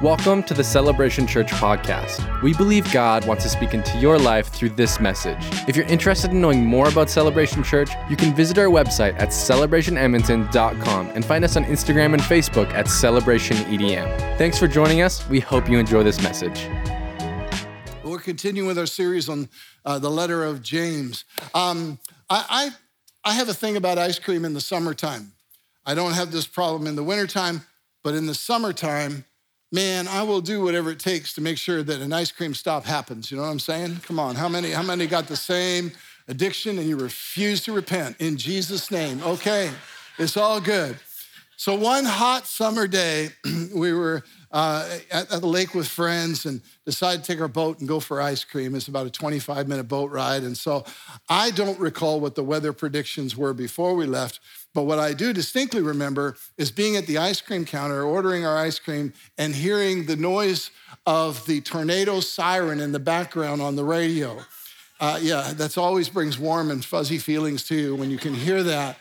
Welcome to the Celebration Church podcast. We believe God wants to speak into your life through this message. If you're interested in knowing more about Celebration Church, you can visit our website at celebrationedmonton.com and find us on Instagram and Facebook at celebrationedm. Thanks for joining us. We hope you enjoy this message. We're continuing with our series on uh, the letter of James. Um, I, I, I have a thing about ice cream in the summertime. I don't have this problem in the wintertime, but in the summertime, man, I will do whatever it takes to make sure that an ice cream stop happens. You know what I'm saying? Come on, how many, how many got the same addiction and you refuse to repent in Jesus' name? Okay, it's all good. So one hot summer day, we were uh, at, at, the lake with friends and decided to take our boat and go for ice cream. It's about a 25 minute boat ride. And so I don't recall what the weather predictions were before we left, but what I do distinctly remember is being at the ice cream counter, ordering our ice cream, and hearing the noise of the tornado siren in the background on the radio. Uh, yeah, that always brings warm and fuzzy feelings to you when you can hear that,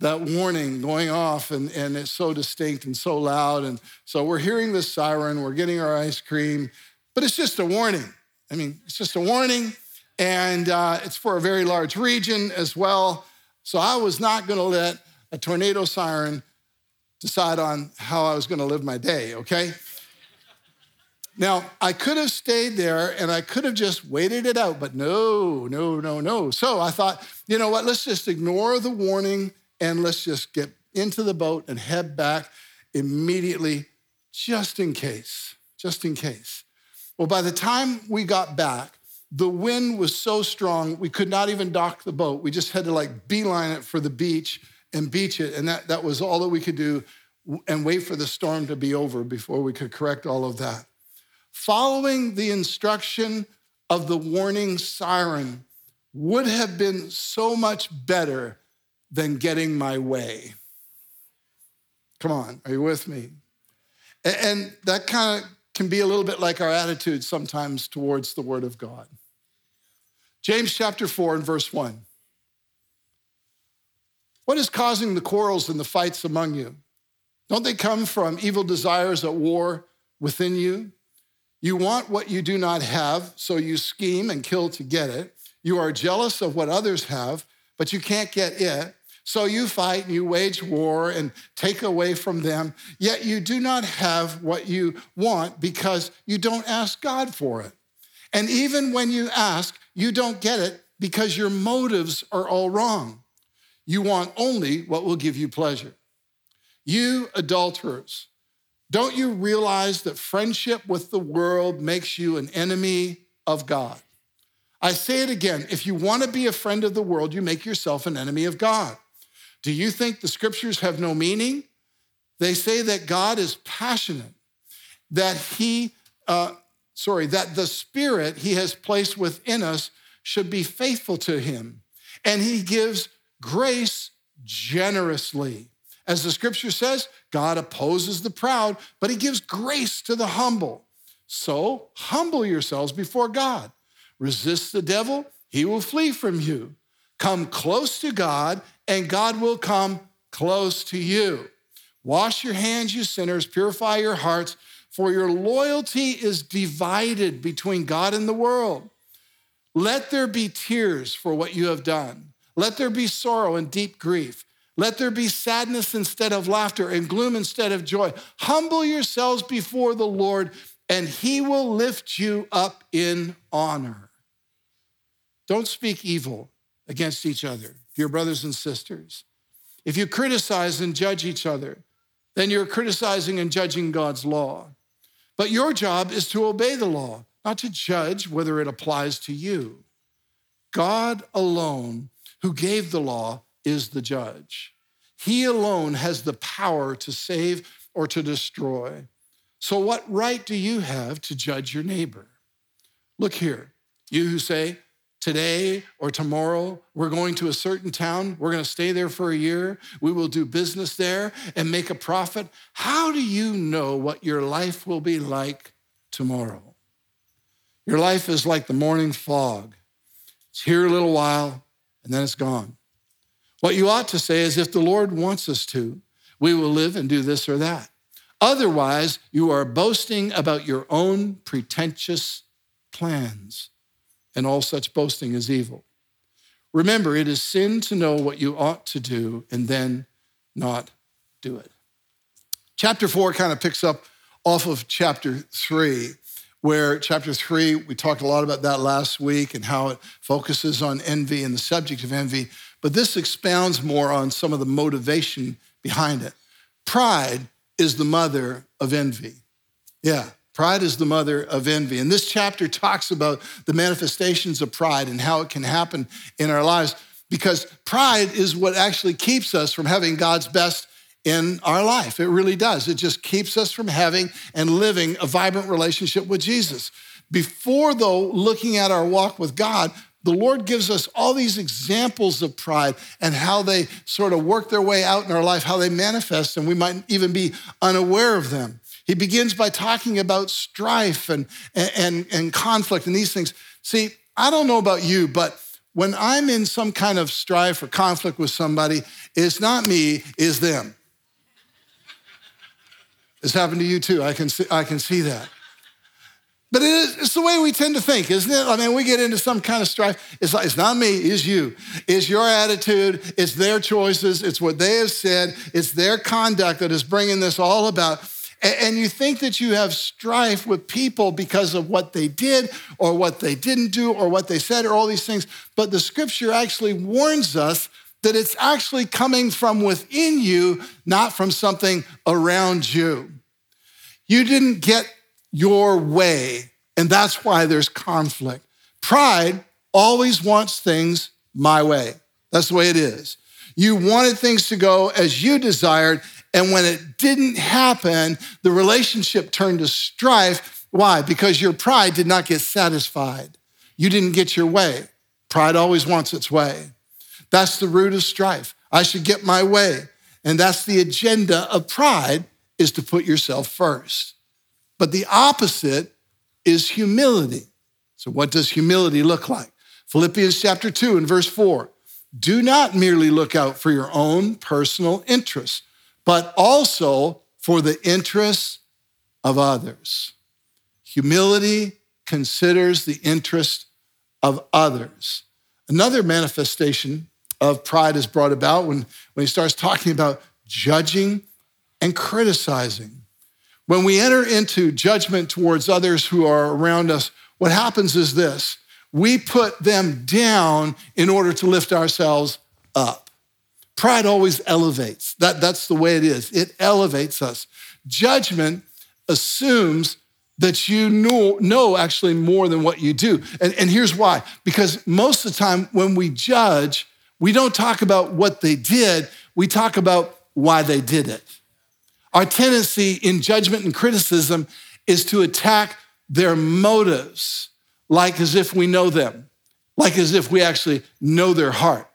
that warning going off, and, and it's so distinct and so loud. And so we're hearing this siren, we're getting our ice cream, but it's just a warning. I mean, it's just a warning, and uh, it's for a very large region as well. So I was not going to let a tornado siren decide on how I was going to live my day, okay? Now, I could have stayed there and I could have just waited it out, but no, no, no, no. So I thought, you know what, let's just ignore the warning and let's just get into the boat and head back immediately, just in case, just in case. Well, by the time we got back, the wind was so strong, we could not even dock the boat. We just had to like beeline it for the beach and beach it. And that, that was all that we could do and wait for the storm to be over before we could correct all of that. Following the instruction of the warning siren would have been so much better than getting my way. Come on, are you with me? And that kind of can be a little bit like our attitude sometimes towards the Word of God. James chapter 4 and verse 1. What is causing the quarrels and the fights among you? Don't they come from evil desires at war within you? You want what you do not have, so you scheme and kill to get it. You are jealous of what others have, but you can't get it. So you fight and you wage war and take away from them, yet you do not have what you want because you don't ask God for it. And even when you ask, you don't get it because your motives are all wrong. You want only what will give you pleasure. You adulterers, don't you realize that friendship with the world makes you an enemy of God? I say it again if you want to be a friend of the world, you make yourself an enemy of God. Do you think the scriptures have no meaning? They say that God is passionate, that He uh, sorry, that the spirit he has placed within us should be faithful to him. And he gives grace generously. As the scripture says, God opposes the proud, but he gives grace to the humble. So humble yourselves before God. Resist the devil, he will flee from you. Come close to God, and God will come close to you. Wash your hands, you sinners, purify your hearts for your loyalty is divided between God and the world. Let there be tears for what you have done. Let there be sorrow and deep grief. Let there be sadness instead of laughter and gloom instead of joy. Humble yourselves before the Lord, and he will lift you up in honor. Don't speak evil against each other, dear brothers and sisters. If you criticize and judge each other, then you're criticizing and judging God's law. But your job is to obey the law, not to judge whether it applies to you. God alone, who gave the law, is the judge. He alone has the power to save or to destroy. So, what right do you have to judge your neighbor? Look here, you who say, today or tomorrow, we're going to a certain town, we're going to stay there for a year, we will do business there and make a profit. How do you know what your life will be like tomorrow? Your life is like the morning fog. It's here a little while and then it's gone. What you ought to say is if the Lord wants us to, we will live and do this or that. Otherwise, you are boasting about your own pretentious plans, and all such boasting is evil. Remember, it is sin to know what you ought to do and then not do it. Chapter four kind of picks up off of chapter three, where chapter three, we talked a lot about that last week and how it focuses on envy and the subject of envy. But this expounds more on some of the motivation behind it. Pride is the mother of envy. Yeah, pride is the mother of envy. And this chapter talks about the manifestations of pride and how it can happen in our lives because pride is what actually keeps us from having God's best in our life. It really does. It just keeps us from having and living a vibrant relationship with Jesus. Before, though, looking at our walk with God, the Lord gives us all these examples of pride and how they sort of work their way out in our life, how they manifest, and we might even be unaware of them. He begins by talking about strife and, and, and conflict and these things. See, I don't know about you, but when I'm in some kind of strife or conflict with somebody, it's not me, it's them. It's happened to you too. I can see, I can see that. But it is, it's the way we tend to think, isn't it? I mean, we get into some kind of strife. It's like, it's not me, it's you. It's your attitude, it's their choices, it's what they have said, it's their conduct that is bringing this all about. And you think that you have strife with people because of what they did or what they didn't do or what they said or all these things. But the scripture actually warns us that it's actually coming from within you, not from something around you. You didn't get your way. And that's why there's conflict. Pride always wants things my way. That's the way it is. You wanted things to go as you desired. And when it didn't happen, the relationship turned to strife. Why? Because your pride did not get satisfied. You didn't get your way. Pride always wants its way. That's the root of strife. I should get my way. And that's the agenda of pride is to put yourself first. But the opposite is humility. So, what does humility look like? Philippians chapter 2 and verse 4 Do not merely look out for your own personal interests, but also for the interests of others. Humility considers the interest of others. Another manifestation of pride is brought about when, when he starts talking about judging and criticizing. When we enter into judgment towards others who are around us, what happens is this we put them down in order to lift ourselves up. Pride always elevates. That, that's the way it is. It elevates us. Judgment assumes that you know, know actually more than what you do. And, and here's why because most of the time when we judge, we don't talk about what they did, we talk about why they did it. Our tendency in judgment and criticism is to attack their motives like as if we know them, like as if we actually know their heart.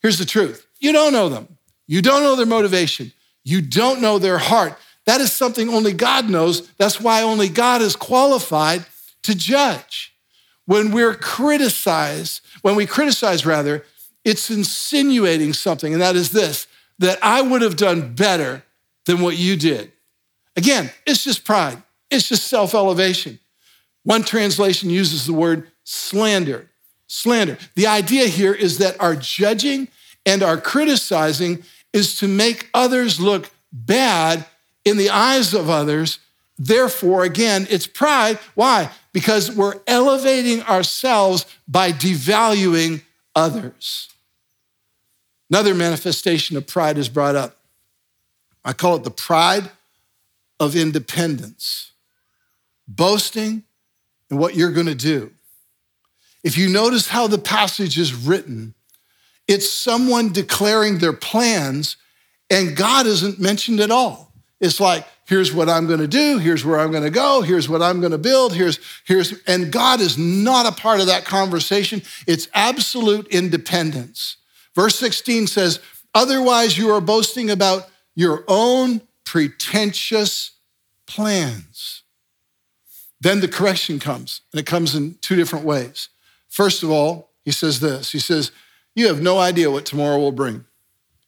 Here's the truth you don't know them, you don't know their motivation, you don't know their heart. That is something only God knows. That's why only God is qualified to judge. When we're criticized, when we criticize, rather, it's insinuating something, and that is this that I would have done better than what you did. Again, it's just pride, it's just self elevation. One translation uses the word slander. Slander. The idea here is that our judging and our criticizing is to make others look bad in the eyes of others. Therefore, again, it's pride. Why? Because we're elevating ourselves by devaluing others. Another manifestation of pride is brought up I call it the pride of independence, boasting in what you're going to do. If you notice how the passage is written, it's someone declaring their plans, and God isn't mentioned at all. It's like, here's what I'm going to do, here's where I'm going to go, here's what I'm going to build, here's here's and God is not a part of that conversation. It's absolute independence. Verse 16 says, "Otherwise you are boasting about your own pretentious plans. Then the correction comes, and it comes in two different ways. First of all, he says this He says, You have no idea what tomorrow will bring.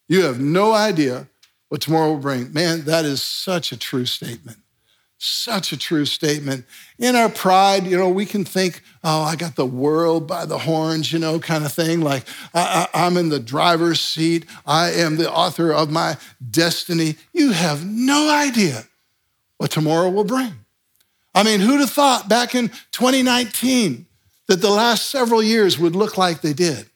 You have no idea what tomorrow will bring. Man, that is such a true statement. Such a true statement. In our pride, you know, we can think, oh, I got the world by the horns, you know, kind of thing. Like I, am in the driver's seat. I am the author of my destiny. You have no idea what tomorrow will bring. I mean, who'd have thought back in 2019 that the last several years would look like they did?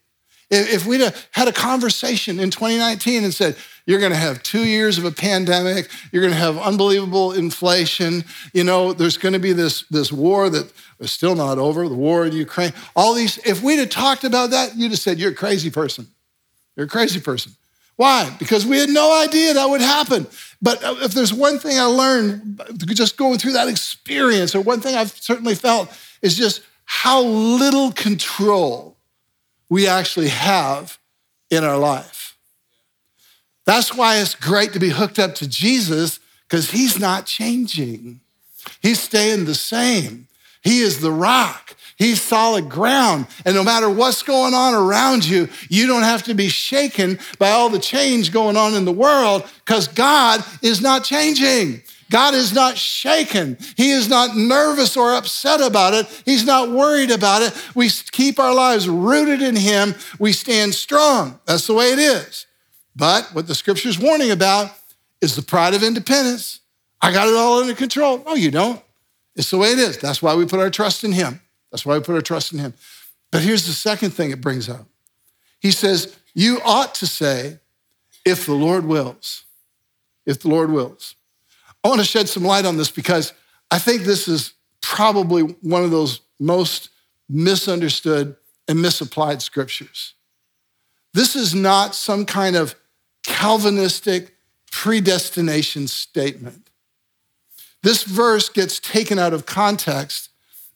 If we'd had a conversation in 2019 and said, you're going to have two years of a pandemic, you're going to have unbelievable inflation, you know, there's going to be this, this war that is still not over, the war in Ukraine, all these, if we'd have talked about that, you'd have said, you're a crazy person. You're a crazy person. Why? Because we had no idea that would happen. But uh, if there's one thing I learned uh, just going through that experience, or one thing I've certainly felt, is just how little control we actually have in our life. That's why it's great to be hooked up to Jesus because he's not changing. He's staying the same. He is the rock. He's solid ground. And no matter what's going on around you, you don't have to be shaken by all the change going on in the world because God is not changing. God is not shaken. He is not nervous or upset about it. He's not worried about it. We keep our lives rooted in Him. We stand strong. That's the way it is. But what the scripture's warning about is the pride of independence. I got it all under control. No, you don't. It's the way it is. That's why we put our trust in Him. That's why we put our trust in Him. But here's the second thing it brings up He says, You ought to say, if the Lord wills. If the Lord wills. I want to shed some light on this because I think this is probably one of those most misunderstood and misapplied scriptures. This is not some kind of Calvinistic predestination statement. This verse gets taken out of context,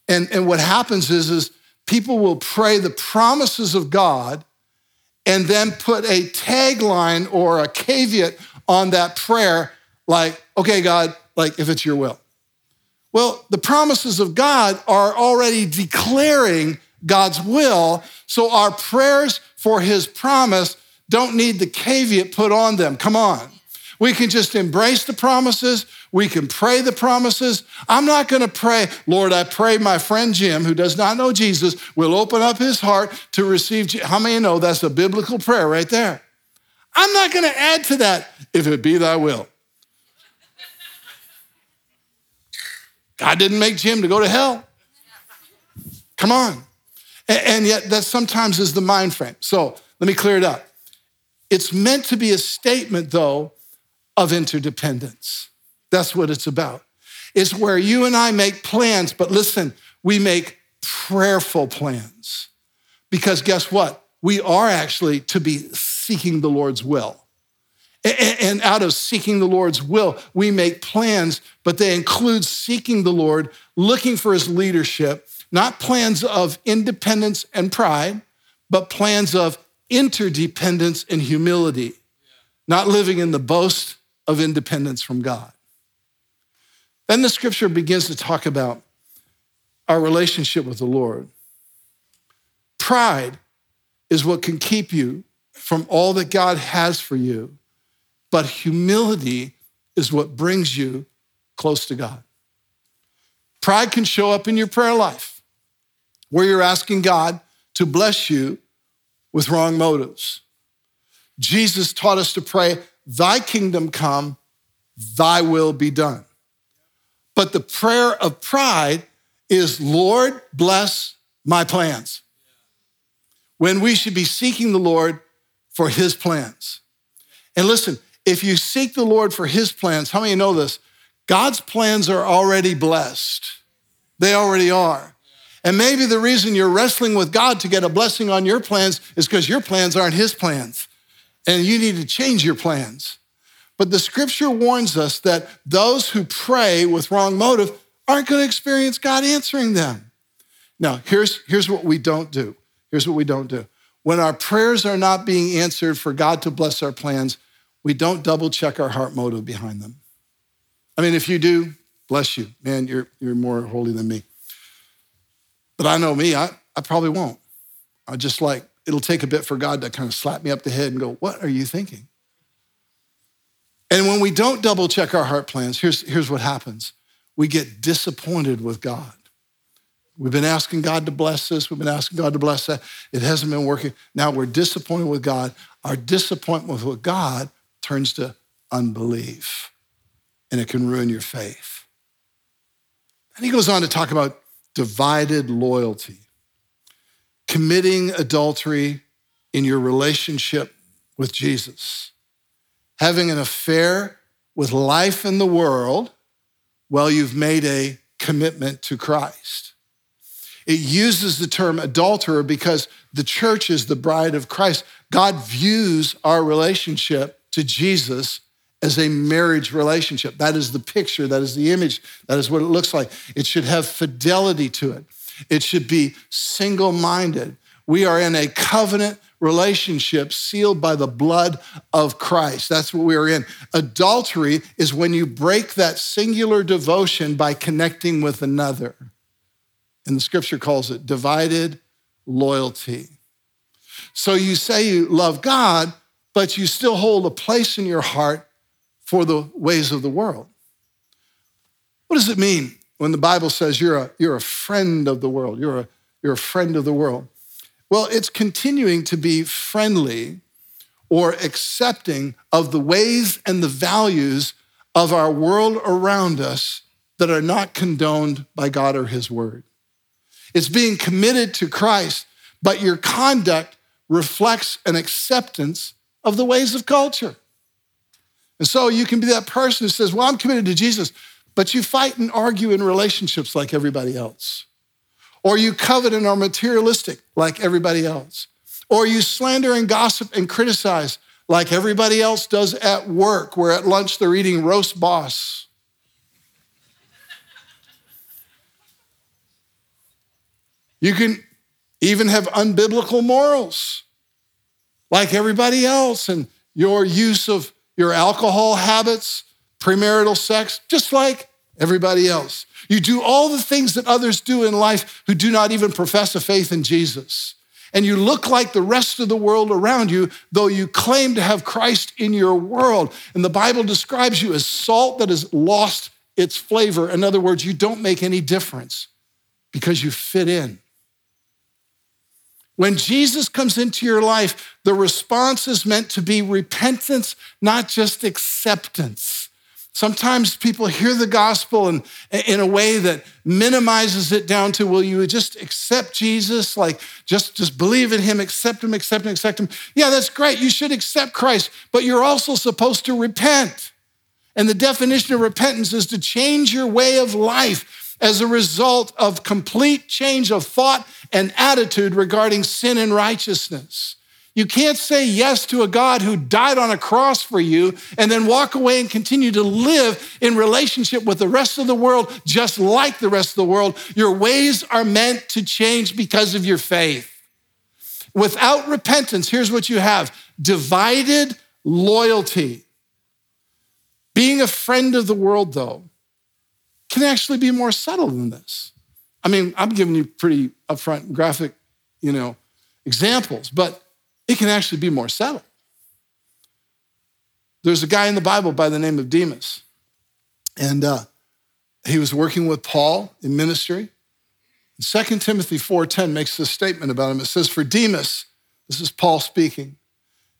and, and what happens is, is people will pray the promises of God and then put a tagline or a caveat on that prayer like, okay, God, like if it's your will. Well, the promises of God are already declaring God's will, so our prayers for his promise don't need the caveat put on them. Come on. We can just embrace the promises. We can pray the promises. I'm not going to pray, Lord, I pray my friend Jim, who does not know Jesus, will open up his heart to receive. Jesus. How many know that's a biblical prayer right there? I'm not going to add to that, if it be thy will. God didn't make Jim to go to hell. Come on. And yet, that sometimes is the mind frame. So let me clear it up. It's meant to be a statement, though, of interdependence. That's what it's about. It's where you and I make plans, but listen, we make prayerful plans. Because guess what? We are actually to be seeking the Lord's will. And out of seeking the Lord's will, we make plans, but they include seeking the Lord, looking for his leadership, not plans of independence and pride, but plans of interdependence and humility, not living in the boast of independence from God. Then the scripture begins to talk about our relationship with the Lord. Pride is what can keep you from all that God has for you but humility is what brings you close to God. Pride can show up in your prayer life where you're asking God to bless you with wrong motives. Jesus taught us to pray, Thy kingdom come, Thy will be done. But the prayer of pride is, Lord, bless my plans. When we should be seeking the Lord for His plans. And listen, if you seek the Lord for his plans, how many know this? God's plans are already blessed. They already are. And maybe the reason you're wrestling with God to get a blessing on your plans is because your plans aren't his plans. And you need to change your plans. But the scripture warns us that those who pray with wrong motive aren't going to experience God answering them. Now, here's, here's what we don't do. Here's what we don't do. When our prayers are not being answered for God to bless our plans, we don't double check our heart motive behind them. I mean, if you do, bless you. Man, you're, you're more holy than me. But I know me, I, I probably won't. I just like, it'll take a bit for God to kind of slap me up the head and go, What are you thinking? And when we don't double check our heart plans, here's, here's what happens we get disappointed with God. We've been asking God to bless this, we've been asking God to bless that. It hasn't been working. Now we're disappointed with God. Our disappointment with God turns to unbelief, and it can ruin your faith. And he goes on to talk about divided loyalty, committing adultery in your relationship with Jesus, having an affair with life in the world while you've made a commitment to Christ. It uses the term adulterer because the church is the bride of Christ. God views our relationship to Jesus as a marriage relationship. That is the picture, that is the image, that is what it looks like. It should have fidelity to it, it should be single minded. We are in a covenant relationship sealed by the blood of Christ. That's what we are in. Adultery is when you break that singular devotion by connecting with another. And the scripture calls it divided loyalty. So you say you love God, but you still hold a place in your heart for the ways of the world. What does it mean when the Bible says you're a, you're a friend of the world? You're a, you're a friend of the world. Well, it's continuing to be friendly or accepting of the ways and the values of our world around us that are not condoned by God or His Word. It's being committed to Christ, but your conduct reflects an acceptance of the ways of culture. And so you can be that person who says, Well, I'm committed to Jesus, but you fight and argue in relationships like everybody else. Or you covet and are materialistic like everybody else. Or you slander and gossip and criticize like everybody else does at work, where at lunch they're eating roast boss. You can even have unbiblical morals like everybody else, and your use of your alcohol habits, premarital sex, just like everybody else. You do all the things that others do in life who do not even profess a faith in Jesus. And you look like the rest of the world around you, though you claim to have Christ in your world. And the Bible describes you as salt that has lost its flavor. In other words, you don't make any difference because you fit in. When Jesus comes into your life, the response is meant to be repentance, not just acceptance. Sometimes people hear the gospel in, in a way that minimizes it down to, will you just accept Jesus? Like, just, just believe in him, accept him, accept him, accept him. Yeah, that's great. You should accept Christ, but you're also supposed to repent. And the definition of repentance is to change your way of life as a result of complete change of thought and attitude regarding sin and righteousness. You can't say yes to a God who died on a cross for you and then walk away and continue to live in relationship with the rest of the world just like the rest of the world. Your ways are meant to change because of your faith. Without repentance, here's what you have divided loyalty. Being a friend of the world, though, can actually be more subtle than this. I mean, I'm giving you pretty upfront graphic, you know, examples, but it can actually be more subtle. There's a guy in the Bible by the name of Demas, and uh, he was working with Paul in ministry. 2 Timothy 4:10 makes this statement about him. It says, "For Demas, this is Paul speaking,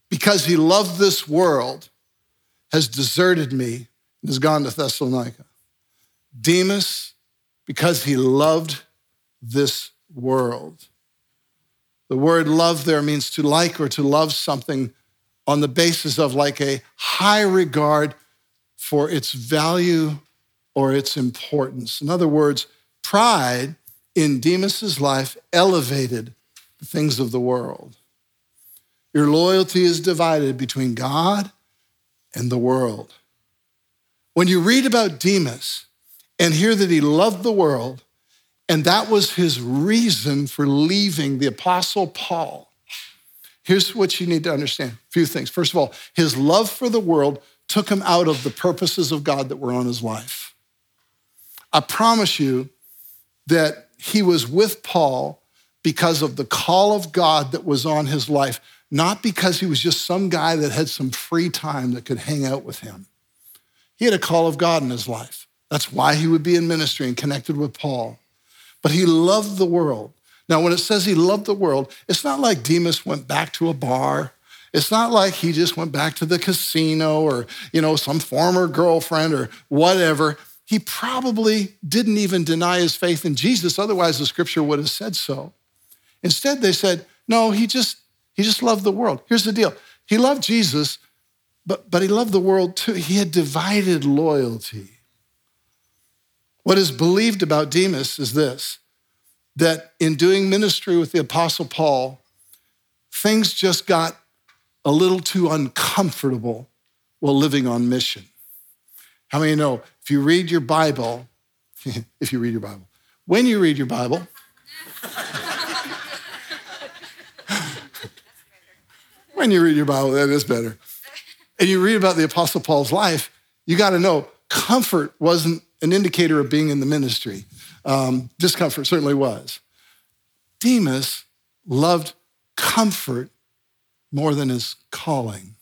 because he loved this world, has deserted me and has gone to Thessalonica." Demas, because he loved this world. The word love there means to like or to love something on the basis of like a high regard for its value or its importance. In other words, pride in Demas's life elevated the things of the world. Your loyalty is divided between God and the world. When you read about Demas and hear that he loved the world, and that was his reason for leaving the Apostle Paul. Here's what you need to understand a few things. First of all, his love for the world took him out of the purposes of God that were on his life. I promise you that he was with Paul because of the call of God that was on his life, not because he was just some guy that had some free time that could hang out with him. He had a call of God in his life. That's why he would be in ministry and connected with Paul. But he loved the world. Now, when it says he loved the world, it's not like Demas went back to a bar. It's not like he just went back to the casino or, you know, some former girlfriend or whatever. He probably didn't even deny his faith in Jesus, otherwise the scripture would have said so. Instead, they said, no, he just he just loved the world. Here's the deal. He loved Jesus, but, but he loved the world too. He had divided loyalty. What is believed about Demas is this that in doing ministry with the Apostle Paul, things just got a little too uncomfortable while living on mission. How many know if you read your Bible, if you read your Bible, when you read your Bible, when you read your Bible, that is better. And you read about the Apostle Paul's life, you got to know comfort wasn't an indicator of being in the ministry. Um, discomfort certainly was. Demas loved comfort more than his calling.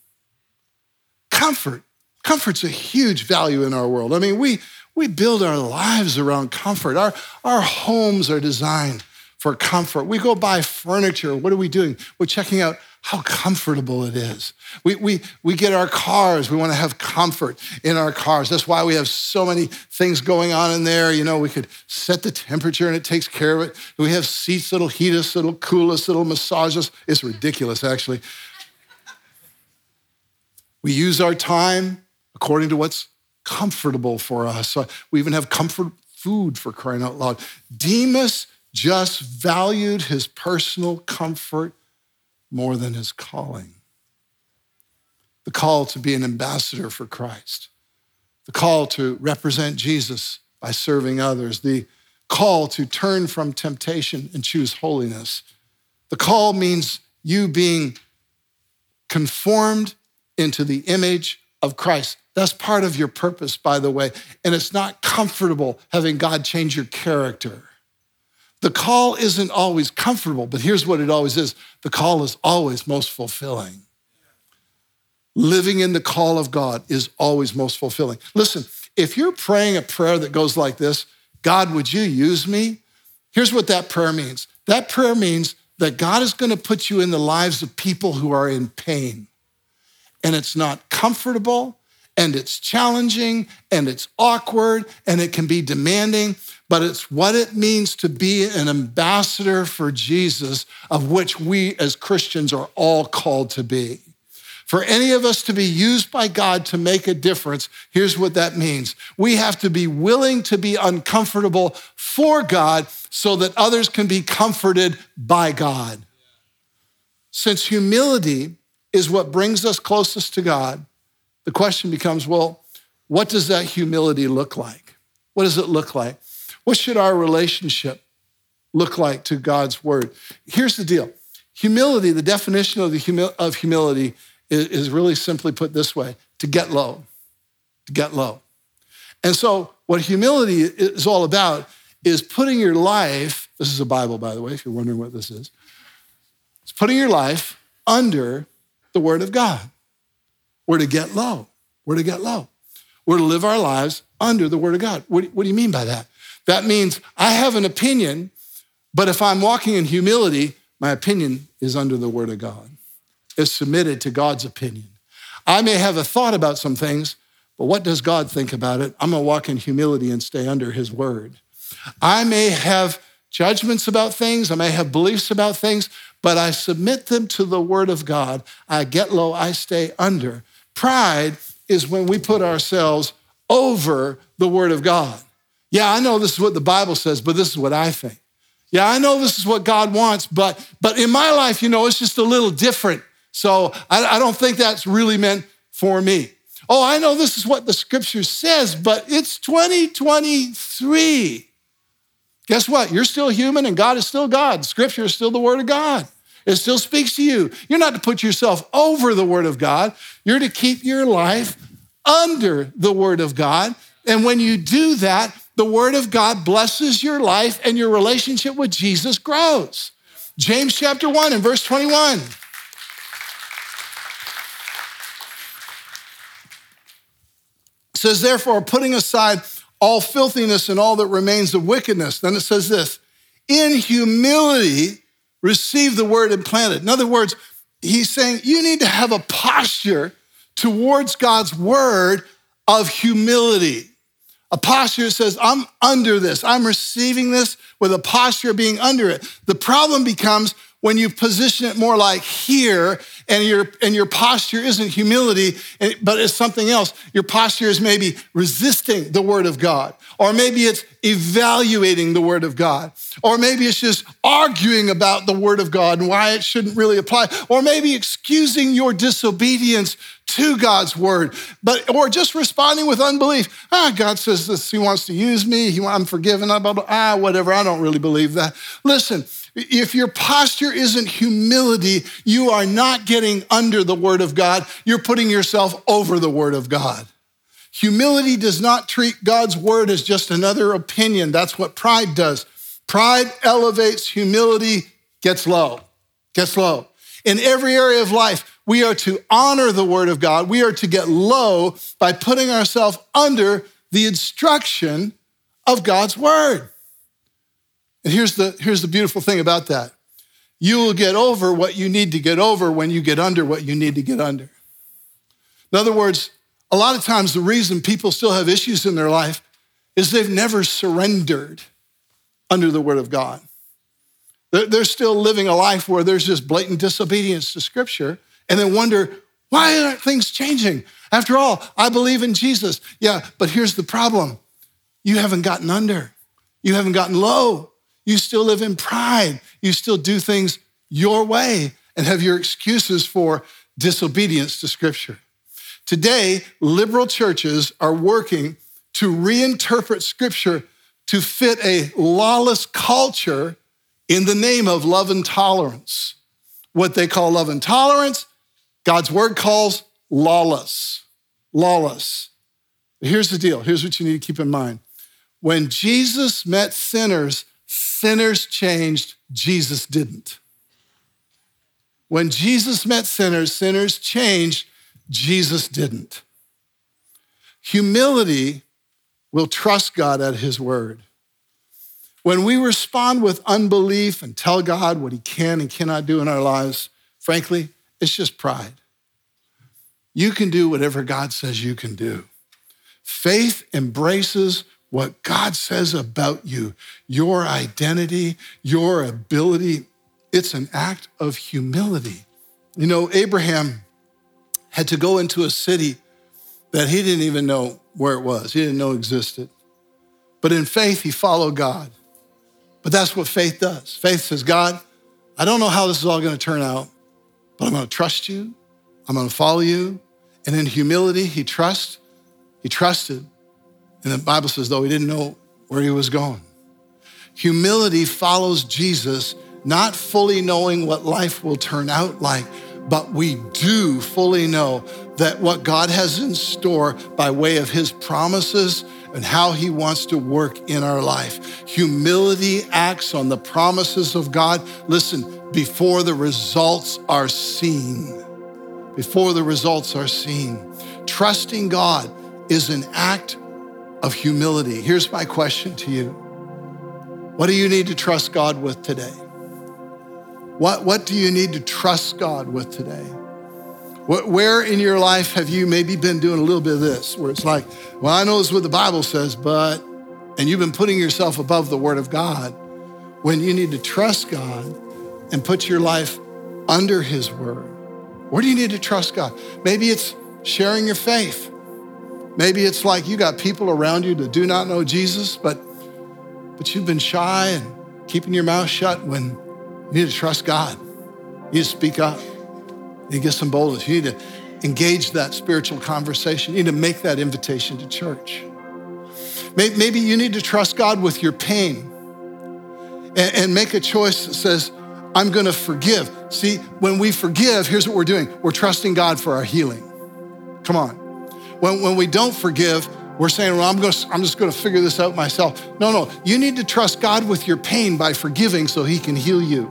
Comfort. Comfort's a huge value in our world. I mean, we, we build our lives around comfort. Our, our homes are designed for comfort. We go buy furniture. What are we doing? We're checking out how comfortable it is. We, we, we get our cars. We want to have comfort in our cars. That's why we have so many things going on in there. You know, we could set the temperature and it takes care of it. We have seats that'll heat us, that'll cool us, that'll massage us. It's ridiculous, actually. We use our time according to what's comfortable for us. We even have comfort food for crying out loud. Demas just valued his personal comfort more than his calling. The call to be an ambassador for Christ, the call to represent Jesus by serving others, the call to turn from temptation and choose holiness. The call means you being conformed into the image of Christ. That's part of your purpose, by the way. And it's not comfortable having God change your character. The call isn't always comfortable, but here's what it always is the call is always most fulfilling. Living in the call of God is always most fulfilling. Listen, if you're praying a prayer that goes like this God, would you use me? Here's what that prayer means that prayer means that God is going to put you in the lives of people who are in pain. And it's not comfortable, and it's challenging, and it's awkward, and it can be demanding but it's what it means to be an ambassador for Jesus, of which we as Christians are all called to be. For any of us to be used by God to make a difference, here's what that means. We have to be willing to be uncomfortable for God so that others can be comforted by God. Since humility is what brings us closest to God, the question becomes well, what does that humility look like? What does it look like? What should our relationship look like to God's word? Here's the deal humility, the definition of, the humi- of humility is, is really simply put this way to get low, to get low. And so, what humility is all about is putting your life, this is a Bible, by the way, if you're wondering what this is, it's putting your life under the Word of God. We're to get low. We're to get low. We're to live our lives under the Word of God. What, what do you mean by that? That means I have an opinion, but if I'm walking in humility, my opinion is under the word of God. It's submitted to God's opinion. I may have a thought about some things, but what does God think about it? I'm gonna walk in humility and stay under his word. I may have judgments about things, I may have beliefs about things, but I submit them to the word of God. I get low, I stay under. Pride is when we put ourselves over the word of God. Yeah, I know this is what the Bible says, but this is what I think. Yeah, I know this is what God wants, but but in my life, you know, it's just a little different. So I, I don't think that's really meant for me. Oh, I know this is what the scripture says, but it's 2023. Guess what? You're still human and God is still God. Scripture is still the word of God. It still speaks to you. You're not to put yourself over the word of God. You're to keep your life under the word of God. And when you do that, the Word of God blesses your life and your relationship with Jesus grows. James chapter 1 and verse 21. says, therefore, putting aside all filthiness and all that remains of wickedness. Then it says this in humility, receive the word implanted. In other words, he's saying you need to have a posture towards God's word of humility. A posture that says, I'm under this, I'm receiving this with a posture of being under it. The problem becomes when you position it more like here and your and your posture isn't humility but it's something else your posture is maybe resisting the word of god or maybe it's evaluating the word of god or maybe it's just arguing about the word of god and why it shouldn't really apply or maybe excusing your disobedience to God's word, but or just responding with unbelief. Ah, God says this, He wants to use me. He, I'm forgiven. Blah, blah, blah. Ah, whatever. I don't really believe that. Listen, if your posture isn't humility, you are not getting under the word of God. You're putting yourself over the word of God. Humility does not treat God's word as just another opinion. That's what pride does. Pride elevates, humility gets low, gets low. In every area of life, we are to honor the word of God. We are to get low by putting ourselves under the instruction of God's word. And here's the, here's the beautiful thing about that you will get over what you need to get over when you get under what you need to get under. In other words, a lot of times the reason people still have issues in their life is they've never surrendered under the word of God. They're still living a life where there's just blatant disobedience to scripture and then wonder, why aren't things changing? After all, I believe in Jesus. Yeah, but here's the problem you haven't gotten under, you haven't gotten low. You still live in pride. You still do things your way and have your excuses for disobedience to Scripture. Today, liberal churches are working to reinterpret Scripture to fit a lawless culture in the name of love and tolerance. What they call love and tolerance, God's word calls lawless. Lawless. Here's the deal. Here's what you need to keep in mind. When Jesus met sinners, sinners changed, Jesus didn't. When Jesus met sinners, sinners changed, Jesus didn't. Humility will trust God at his word. When we respond with unbelief and tell God what he can and cannot do in our lives, frankly, it's just pride. You can do whatever God says you can do. Faith embraces what God says about you, your identity, your ability. It's an act of humility. You know, Abraham had to go into a city that he didn't even know where it was, he didn't know existed. But in faith, he followed God. But that's what faith does. Faith says, God, I don't know how this is all going to turn out, but I'm going to trust you. I'm going to follow you. And in humility, he trusts. He trusted. And the Bible says, though he didn't know where he was going. Humility follows Jesus, not fully knowing what life will turn out like, but we do fully know that what God has in store by way of his promises and how he wants to work in our life. Humility acts on the promises of God. Listen, before the results are seen. Before the results are seen. Trusting God is an act of humility. Here's my question to you What do you need to trust God with today? What, what do you need to trust God with today? Where in your life have you maybe been doing a little bit of this, where it's like, well, I know this is what the Bible says, but, and you've been putting yourself above the Word of God when you need to trust God and put your life under His Word? Where do you need to trust God? Maybe it's sharing your faith. Maybe it's like you got people around you that do not know Jesus, but, but you've been shy and keeping your mouth shut when you need to trust God. You need to speak up. You need to get some boldness. You need to engage that spiritual conversation. You need to make that invitation to church. Maybe you need to trust God with your pain and make a choice that says, I'm going to forgive. See, when we forgive, here's what we're doing we're trusting God for our healing. Come on. When, when we don't forgive, we're saying, well, I'm, going to, I'm just going to figure this out myself. No, no. You need to trust God with your pain by forgiving so he can heal you.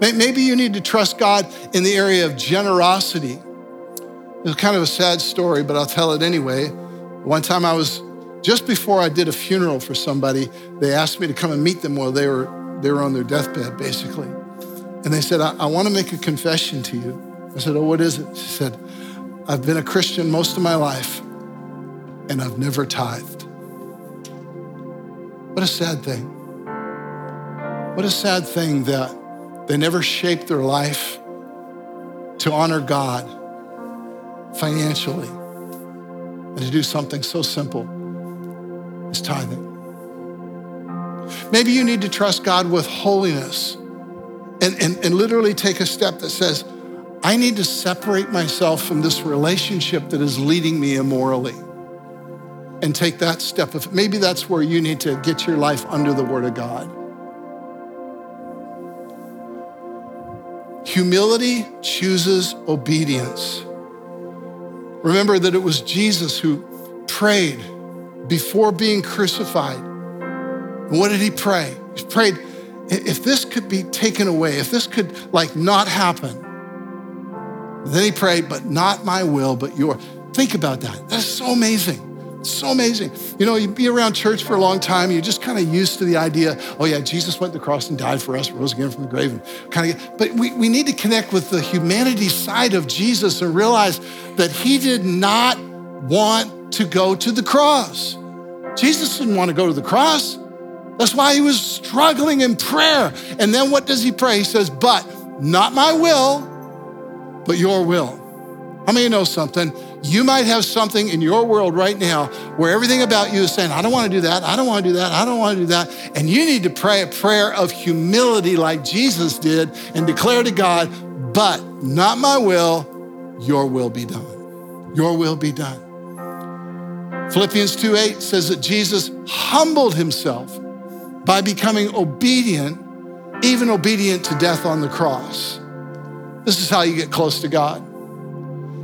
Maybe you need to trust God in the area of generosity. It's kind of a sad story, but I'll tell it anyway. One time I was, just before I did a funeral for somebody, they asked me to come and meet them while they were, they were on their deathbed, basically. And they said, I, I want to make a confession to you. I said, Oh, what is it? She said, I've been a Christian most of my life, and I've never tithed. What a sad thing. What a sad thing that they never shaped their life to honor God financially and to do something so simple as tithing. Maybe you need to trust God with holiness and, and, and literally take a step that says, I need to separate myself from this relationship that is leading me immorally and take that step of maybe that's where you need to get your life under the word of God. Humility chooses obedience. Remember that it was Jesus who prayed before being crucified. And what did he pray? He prayed, if this could be taken away, if this could like not happen, then he prayed, but not my will, but your. Think about that. That's so amazing. So amazing. You know, you be around church for a long time, you're just kind of used to the idea, oh yeah, Jesus went to the cross and died for us, rose again from the grave, and kind of but we, we need to connect with the humanity side of Jesus and realize that he did not want to go to the cross. Jesus didn't want to go to the cross. That's why he was struggling in prayer. And then what does he pray? He says, But not my will, but your will. How many know something? You might have something in your world right now where everything about you is saying, I don't want to do that, I don't want to do that, I don't want to do that. And you need to pray a prayer of humility like Jesus did and declare to God, but not my will, your will be done. Your will be done. Philippians 2 8 says that Jesus humbled himself by becoming obedient, even obedient to death on the cross. This is how you get close to God.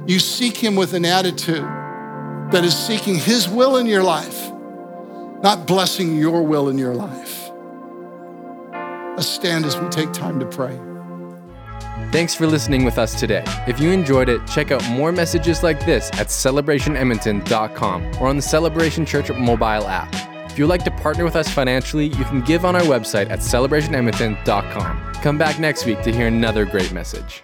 You seek Him with an attitude that is seeking His will in your life, not blessing your will in your life. Let's stand as we take time to pray. Thanks for listening with us today. If you enjoyed it, check out more messages like this at celebrationedmonton.com or on the Celebration Church mobile app. If you'd like to partner with us financially, you can give on our website at celebrationedmonton.com. Come back next week to hear another great message.